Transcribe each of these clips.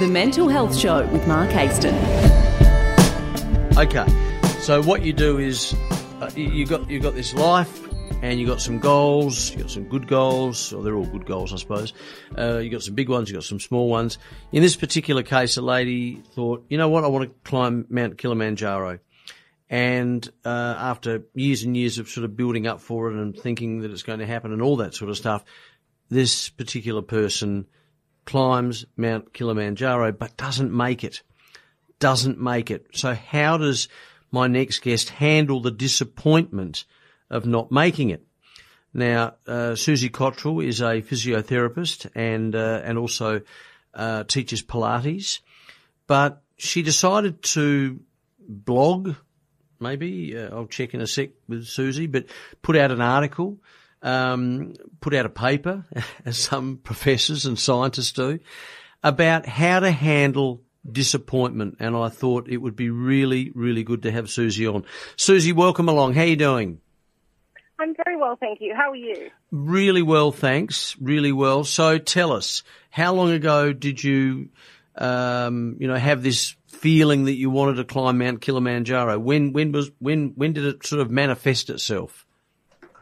The Mental Health Show with Mark Aiston. Okay, so what you do is uh, you got you got this life, and you got some goals. You got some good goals, or they're all good goals, I suppose. Uh, you got some big ones. You got some small ones. In this particular case, a lady thought, you know what, I want to climb Mount Kilimanjaro. And uh, after years and years of sort of building up for it and thinking that it's going to happen and all that sort of stuff, this particular person climbs Mount Kilimanjaro but doesn't make it. Doesn't make it. So how does my next guest handle the disappointment of not making it? Now, uh, Susie Cottrell is a physiotherapist and uh, and also uh, teaches Pilates, but she decided to blog. Maybe uh, I'll check in a sec with Susie, but put out an article, um, put out a paper, as some professors and scientists do, about how to handle disappointment. And I thought it would be really, really good to have Susie on. Susie, welcome along. How are you doing? I'm very well, thank you. How are you? Really well, thanks. Really well. So tell us, how long ago did you, um, you know, have this feeling that you wanted to climb Mount Kilimanjaro? When, when was, when, when did it sort of manifest itself?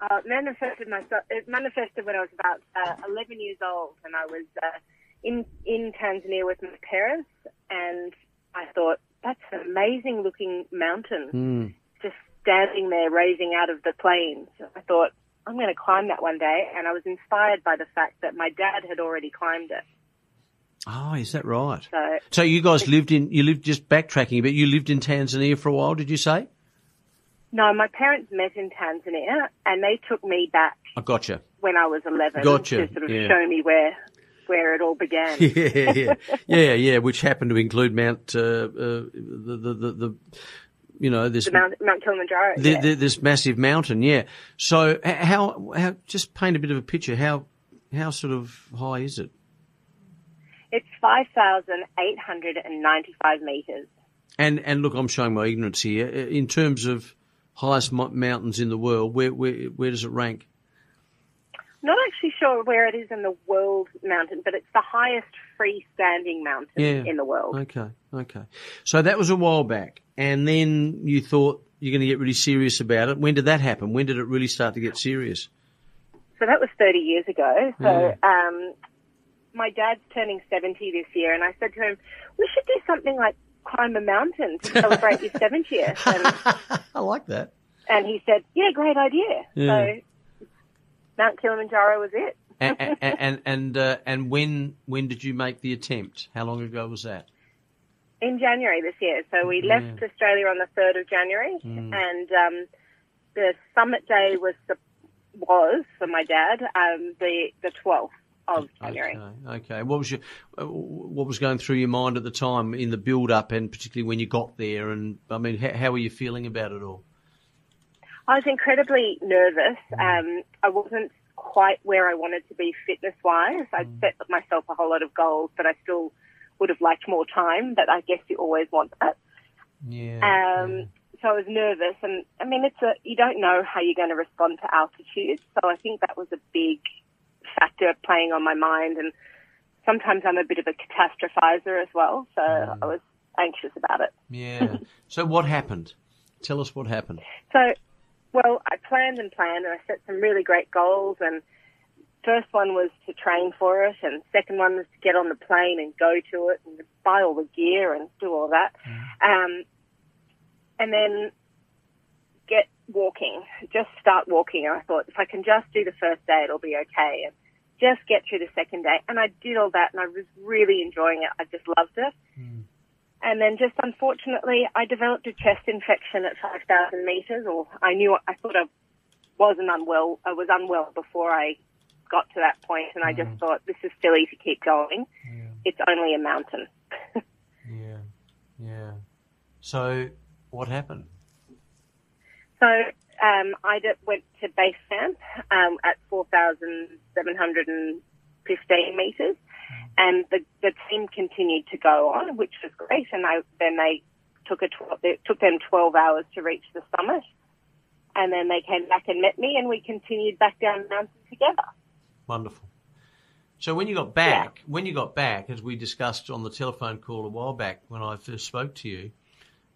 Uh, manifested myself. It manifested when I was about uh, 11 years old, and I was uh, in in Tanzania with my parents, and I thought that's an amazing looking mountain, Mm. just standing there, raising out of the plains. I thought I'm going to climb that one day, and I was inspired by the fact that my dad had already climbed it. Oh, is that right? So So you guys lived in, you lived just backtracking, but you lived in Tanzania for a while, did you say? No, my parents met in Tanzania, and they took me back I gotcha. when I was 11 Gotcha, to sort of yeah. show me where where it all began. yeah, yeah, yeah, yeah. Which happened to include Mount, uh, uh, the, the, the, the, you know, this Mount, Mount Kilimanjaro. the, yeah. the, this massive mountain. Yeah. So how, how, just paint a bit of a picture. How, how sort of high is it? It's 5,895 metres. And and look, I'm showing my ignorance here. In terms of highest mo- mountains in the world, where where where does it rank? Not actually sure where it is in the world mountain, but it's the highest freestanding mountain Yeah. in the world. Okay, okay. So that was a while back, and then you thought you're going to get really serious about it. When did that happen? When did it really start to get serious? So that was 30 years ago. So um, my dad's turning 70 this year, and I said to him, we should do something like climb a mountain to celebrate your 70th. And, I like that. and he said, yeah, great idea. Yeah. So Mount Kilimanjaro was it. and and and and, uh, and when when did you make the attempt? How long ago was that? in January this year. So we left Australia on the third of January, Mm. and um, the summit day was was for my dad um, the the twelfth of January. Okay, okay. What was your uh, what was going through your mind at the time in the build up, and particularly when you got there? And I mean, how, how were you feeling about it all? I was incredibly nervous. Um, I wasn't quite where I wanted to be fitness wise. I'd set myself a whole lot of goals, but I still would have liked more time. But I guess you always want that. Yeah. Um, so I was nervous, and I mean, it's a you don't know how you're going to respond to altitude. So I think that was a big factor playing on my mind, and sometimes I'm a bit of a catastrophizer as well. So I was anxious about it. yeah. So what happened? Tell us what happened. So, well, I planned and planned, and I set some really great goals. And first one was to train for it, and second one was to get on the plane and go to it and buy all the gear and do all that. Um, and then get walking, just start walking. And I thought if I can just do the first day, it'll be okay. And just get through the second day. And I did all that, and I was really enjoying it. I just loved it. Mm. And then just unfortunately, I developed a chest infection at 5,000 meters, or I knew, I thought I wasn't unwell, I was unwell before I got to that point, and I just mm. thought, this is silly to keep going. It's only a mountain. Yeah. Yeah. So what happened? So um, I went to base camp um, at 4,715 meters, and the, the team continued to go on, which was great. And I, then they took a tw- it took them 12 hours to reach the summit, and then they came back and met me, and we continued back down the mountain together. Wonderful. So when you got back, when you got back, as we discussed on the telephone call a while back when I first spoke to you,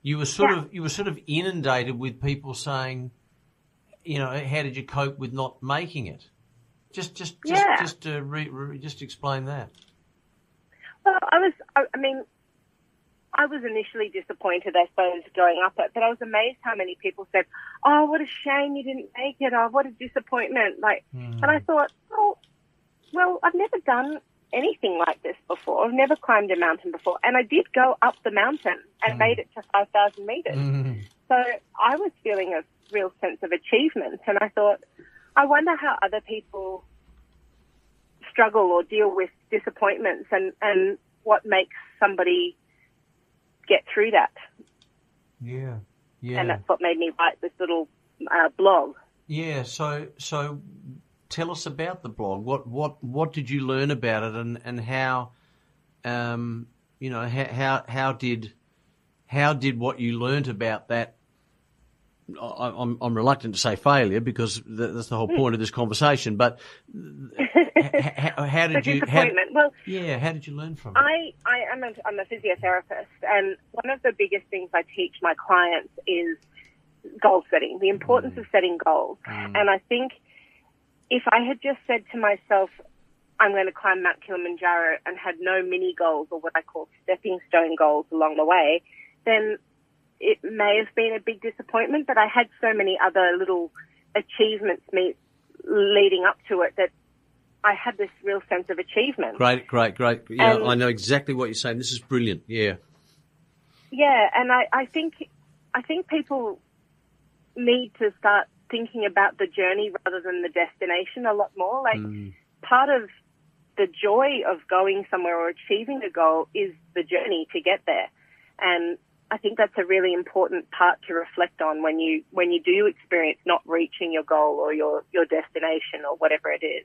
you were sort Yeah. of you were sort of inundated with people saying, you know, how did you cope with not making it? Just just just Yeah. just uh, re, re, just explain that. Well, I was, I, I mean, I was initially disappointed, I suppose, going up it, but I was amazed how many people said, "Oh, what a shame you didn't make it! Oh, what a disappointment!" Like, and I thought, oh, well, I've never done anything like this before. I've never climbed a mountain before, and I did go up the mountain and made it to five thousand meters. Mm. So I was feeling a real sense of achievement, and I thought, I wonder how other people struggle or deal with disappointments, and and what makes somebody get through that. Yeah, yeah. And that's what made me write this little uh, blog. Yeah, so so tell us about the blog. What what what did you learn about it, and and how, um, you know, how how, how did how did what you learnt about that? I, I'm I'm reluctant to say failure because th- that's the whole hmm. point of this conversation. But how, how did you? How, well, yeah, how did you learn from it? I, I am a, I'm a physiotherapist, and one of the biggest things I teach my clients is goal setting, the importance hmm. of setting goals. Hmm. And I think if I had just said to myself, I'm going to climb Mount Kilimanjaro and had no mini goals or what I call stepping stone goals along the way, then it may have been a big disappointment. But I had so many other little achievements me leading up to it that I had this real sense of achievement. Great, great, great. Yeah, Um, I know exactly what you're saying. This is brilliant. Yeah. Yeah, and I, I think I think people need to start thinking about the journey rather than the destination a lot more. Like part of the joy of going somewhere or achieving a goal is the journey to get there. And I think that's a really important part to reflect on when you when you do experience not reaching your goal or your, your destination or whatever it is.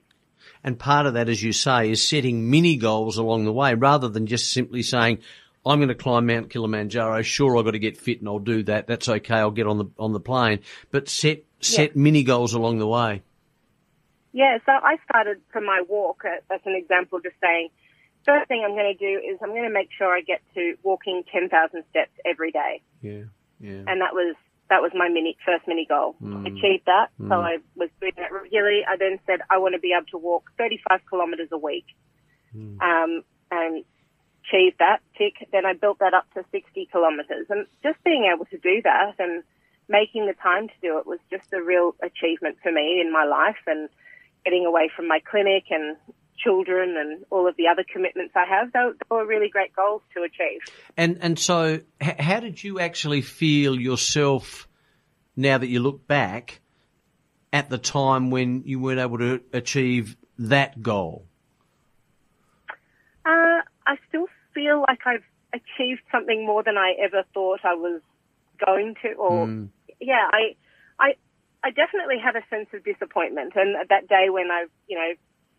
And part of that, as you say, is setting mini goals along the way rather than just simply saying, I'm going to climb Mount Kilimanjaro. Sure, I've got to get fit and I'll do that. That's okay. I'll get on the, on the plane, but set, set mini goals along the way. Yeah, so I started from my walk uh, as an example, just saying, first thing I'm going to do is I'm going to make sure I get to walking 10,000 steps every day. Yeah. Yeah. And that was, that was my mini, first mini goal. I achieved that. So mm. I was doing that regularly. I then said I want to be able to walk 35 kilometres a week. Mm. Um, and achieved that tick. Then I built that up to 60 kilometres and just being able to do that and making the time to do it was just a real achievement for me in my life and getting away from my clinic and children and all of the other commitments I have. They, they were really great goals to achieve. And, and so h- how did you actually feel yourself now that you look back at the time when you weren't able to achieve that goal? Uh, I still feel like I've achieved something more than I ever thought I was going to. Or yeah, I, I, I definitely had a sense of disappointment. And that day when I, you know,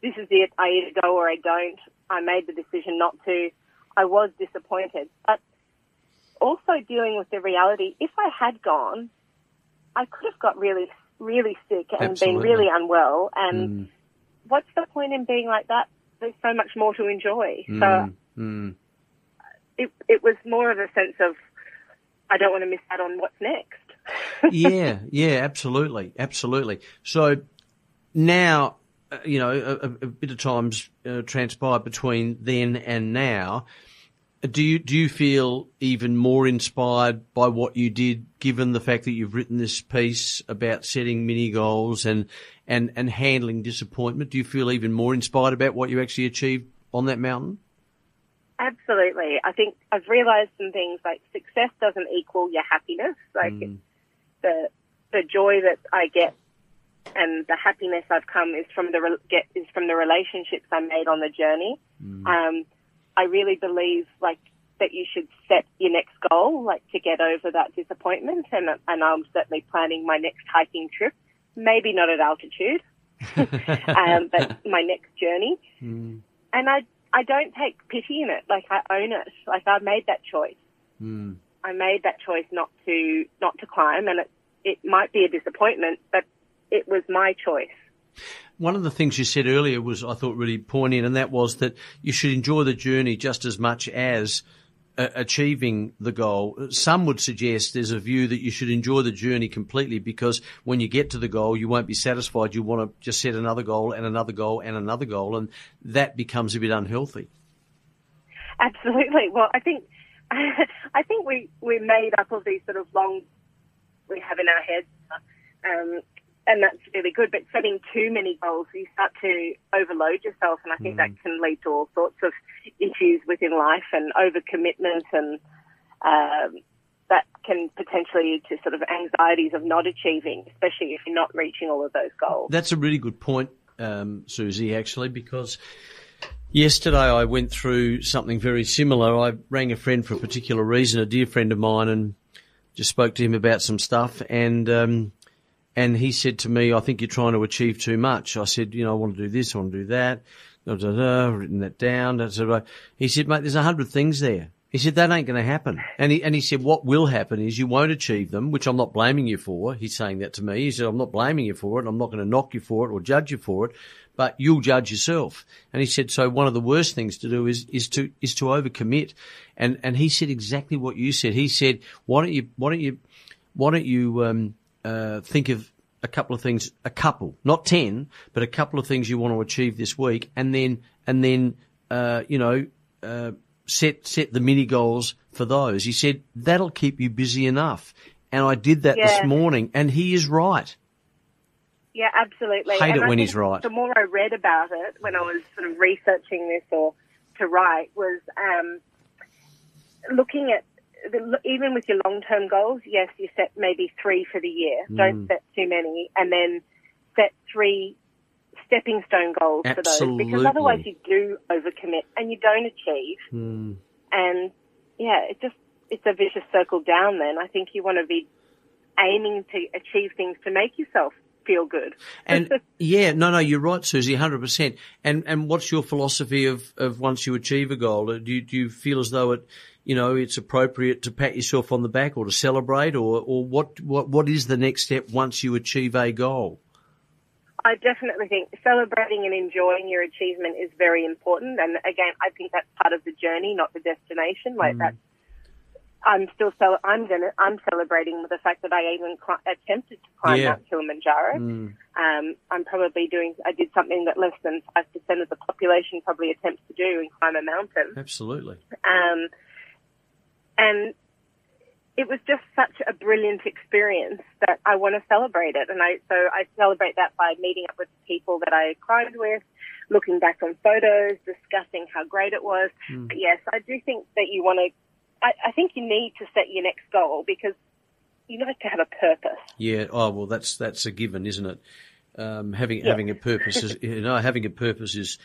this is it, I either go or I don't. I made the decision not to. I was disappointed, but also dealing with the reality. If I had gone, I could have got really, really sick and Absolutely. been really unwell. And what's the point in being like that? There's so much more to enjoy. So Mm. it it was more of a sense of I don't want to miss out on what's next. yeah, yeah, absolutely, absolutely. So now, uh, you know, a, a- bit of time's uh, transpired between then and now. Do you do you feel even more inspired by what you did, given the fact that you've written this piece about setting mini goals and and and handling disappointment? Do you feel even more inspired about what you actually achieved on that mountain? Absolutely. I think I've realized some things like success doesn't equal your happiness. Like the the joy that I get and the happiness I've come is from the re- get is from the relationships I made on the journey. Um, I really believe like that you should set your next goal, like to get over that disappointment, and and I'm certainly planning my next hiking trip. Maybe not at altitude, um, but my next journey. And I I don't take pity in it. Like I own it. Like I made that choice. I made that choice not to not to climb, and it it might be a disappointment, but it was my choice. One of the things you said earlier was, I thought, really poignant, and that was that you should enjoy the journey just as much as uh, achieving the goal. Some would suggest there's a view that you should enjoy the journey completely because when you get to the goal, you won't be satisfied. You want to just set another goal and another goal and another goal, and that becomes a bit unhealthy. Absolutely. Well, I think I think we we're made up of these sort of long we have in our heads. Um, and that's really good. But setting too many goals, you start to overload yourself, and I think mm. that can lead to all sorts of issues within life and overcommitment, and um, that can potentially lead to sort of anxieties of not achieving, especially if you're not reaching all of those goals. That's a really good point, um, Susie. Actually, because. Yesterday I went through something very similar. I rang a friend for a particular reason, a dear friend of mine, and just spoke to him about some stuff. And um, and he said to me, I think you're trying to achieve too much. I said, you know, I want to do this, I want to do that. Da, da, da, written that down. He said, mate, there's a hundred things there. He said, that ain't going to happen. And he, and he said, what will happen is you won't achieve them, which I'm not blaming you for. He's saying that to me. He said, I'm not blaming you for it. I'm not going to knock you for it or judge you for it, but you'll judge yourself. And he said, so one of the worst things to do is, is to, is to overcommit. And, and he said exactly what you said. He said, why don't you, why don't you, why don't you, um, uh, think of a couple of things, a couple, not ten, but a couple of things you want to achieve this week, and then and then uh, you know uh, set set the mini goals for those. He said that'll keep you busy enough, and I did that yeah. this morning, and he is right. Yeah, absolutely. Hate and it I when he's right. The more I read about it, when I was sort of researching this or to write, was um, looking at the, even with your long term goals, yes, you set maybe three for the year. Mm. Don't set too many, and then set three stepping stone goals Absolutely. for those because otherwise you do overcommit and you don't achieve. Mm. And yeah, it just it's a vicious circle down. Then I think you want to be aiming to achieve things to make yourself feel good. and yeah, no, no, you're right, Susie, hundred percent. And and what's your philosophy of, of once you achieve a goal? Do you, do you feel as though it you know, it's appropriate to pat yourself on the back or to celebrate or, or what, what, what is the next step once you achieve a goal? I definitely think celebrating and enjoying your achievement is very important. And again, I think that's part of the journey, not the destination. Like mm. that, I'm still cel- I'm gonna I'm celebrating with the fact that I even cl- attempted to climb yeah. Mount Kilimanjaro. Mm. Um, I'm probably doing I did something that less than five percent of the population probably attempts to do and climb a mountain. Absolutely. Um, and it was just such a brilliant experience that I want to celebrate it. And I, so I celebrate that by meeting up with people that I climbed with, looking back on photos, discussing how great it was. Mm. But yes, I do think that you want to, I, I think you need to set your next goal because you need to have a purpose. Yeah. Oh, well, that's, that's a given, isn't it? Um, having, yeah. having a purpose is, you know, having a purpose is,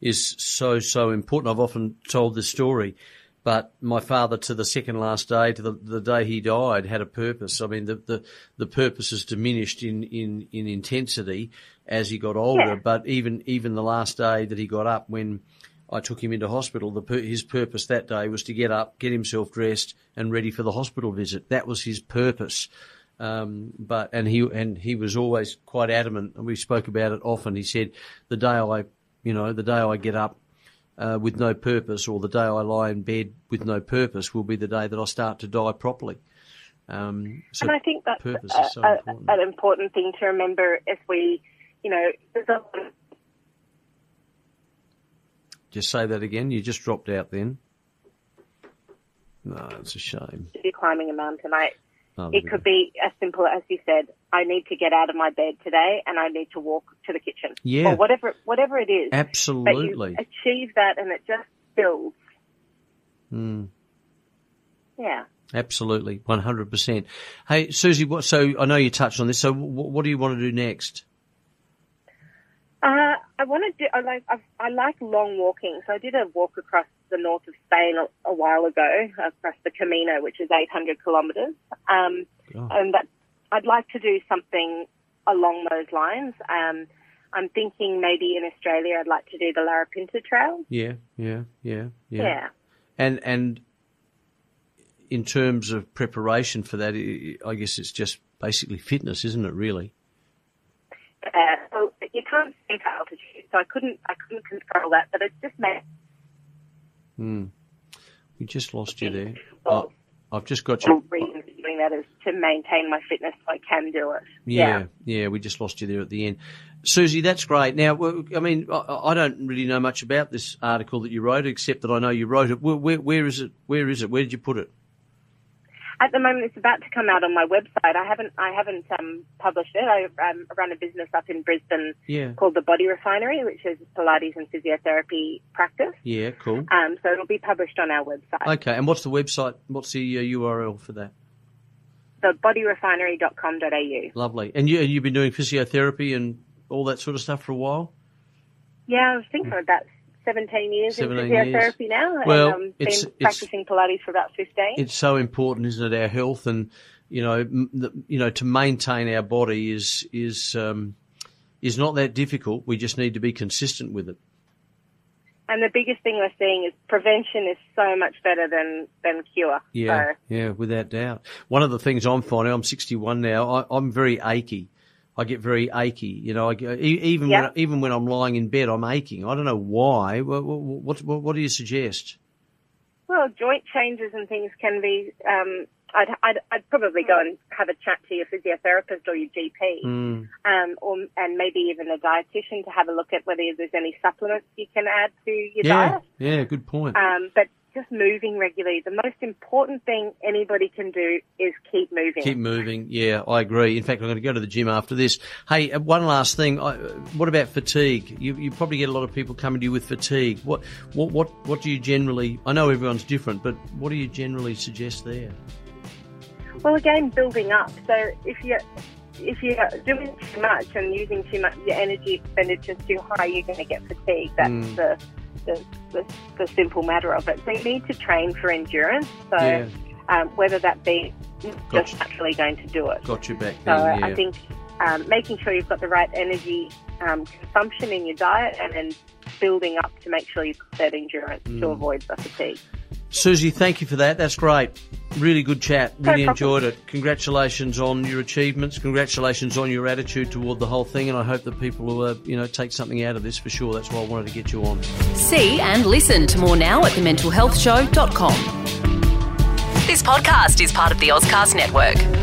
is so, so important. I've often told this story. But my father, to the second last day, to the, the day he died, had a purpose. I mean, the, the, the purpose has diminished in, in, in intensity as he got older. Yeah. But even, even the last day that he got up when I took him into hospital, the, his purpose that day was to get up, get himself dressed and ready for the hospital visit. That was his purpose. Um, but, and he, and he was always quite adamant and we spoke about it often. He said, the day I, you know, the day I get up, uh, with no purpose, or the day I lie in bed with no purpose, will be the day that I start to die properly. Um, so and I think that's purpose a, is so a, important. an important thing to remember as we, you know, just say that again. You just dropped out then. No, it's a shame. Climbing a mountain, I Oh, it could be as simple as you said. I need to get out of my bed today, and I need to walk to the kitchen. Yeah, or whatever, whatever it is. Absolutely. achieve that, and it just builds. Mm. Yeah. Absolutely, one hundred percent. Hey, Susie, what? So I know you touched on this. So what, what do you want to do next? I want to do. I like. I've, I like long walking. So I did a walk across the north of Spain a, a while ago across the Camino, which is 800 kilometres. Um, oh. And that I'd like to do something along those lines. Um, I'm thinking maybe in Australia I'd like to do the Larapinta Trail. Yeah, yeah, yeah, yeah. Yeah. And and in terms of preparation for that, I guess it's just basically fitness, isn't it? Really. Uh, so you can't into altitude, so I couldn't I couldn't control that. But it just made Mm. We just lost you there. well, Oh, I've just got you. the reason for doing that is to maintain my fitness so I can do it. Yeah, yeah, we just lost you there at the end. Susie, that's great. Now, I mean, I, I don't really know much about this article that you wrote, except that I know you wrote it. Where, where, where is it? Where is it? Where did you put it? At the moment, it's about to come out on my website. I haven't I haven't um, published it. I um, run a business up in Brisbane Yeah, called the Body Refinery, which is Pilates and physiotherapy practice. yeah, cool. Um, so it'll be published on our website, Okay, and what's the website? What's the uh, URL for that? so bodyrefinery.com.au. Lovely. And you, and you've been doing physiotherapy and all that sort of stuff for a while. Yeah, I think I'm about 17 years 17 in years. physiotherapy now, Well, and um, been it's- it's- practicing Pilates for about 15. It's so important, isn't it? Our health and you know, the, you know, to maintain our body is is um, is not that difficult. We just need to be consistent with it. And the biggest thing we're seeing is prevention is so much better than, than cure. Yeah, So, yeah, without doubt. One of the things I'm finding, I'm 61 now. I, I'm very achy. I get very achy. You know, I even Yeah. when even when I'm lying in bed, I'm aching. I don't know why. What what, what, what do you suggest? well, joint changes and things can be, um, I'd, I'd, I'd probably go and have a chat to your physiotherapist or your GP, Mm, um, or, and maybe even a dietitian to have a look at whether there's any supplements you can add to your yeah, diet. yeah, good point. Um, but just moving regularly. The most important thing anybody can do is keep moving. Keep moving. Yeah, I agree. In fact, I'm going to go to the gym after this. Hey, uh, one last thing. Uh, what about fatigue? You, you probably get a lot of people coming to you with fatigue. What, what, what, what do you generally? I know everyone's different, but what do you generally suggest there? Well, again, building up. So if you if you're doing too much and using too much, your energy expenditure is too high, you're going to get fatigued. That's Mm. the, the, the the simple matter of it. So you need to train for endurance. So Yeah. um, whether that be just naturally going to do it. Got you back So. Yeah. I think um, making sure you've got the right energy um, consumption in your diet and then building up to make sure you've got that endurance Mm. to avoid the fatigue. Susie, thank you for that. That's great. Really good chat. Really problem. enjoyed it. Congratulations on your achievements. Congratulations on your attitude toward the whole thing. And I hope that people will, uh, you know, take something out of this for sure. That's why I wanted to get you on. See and listen to more now at thementalhealthshow.com. This podcast is part of the Ozcast Network.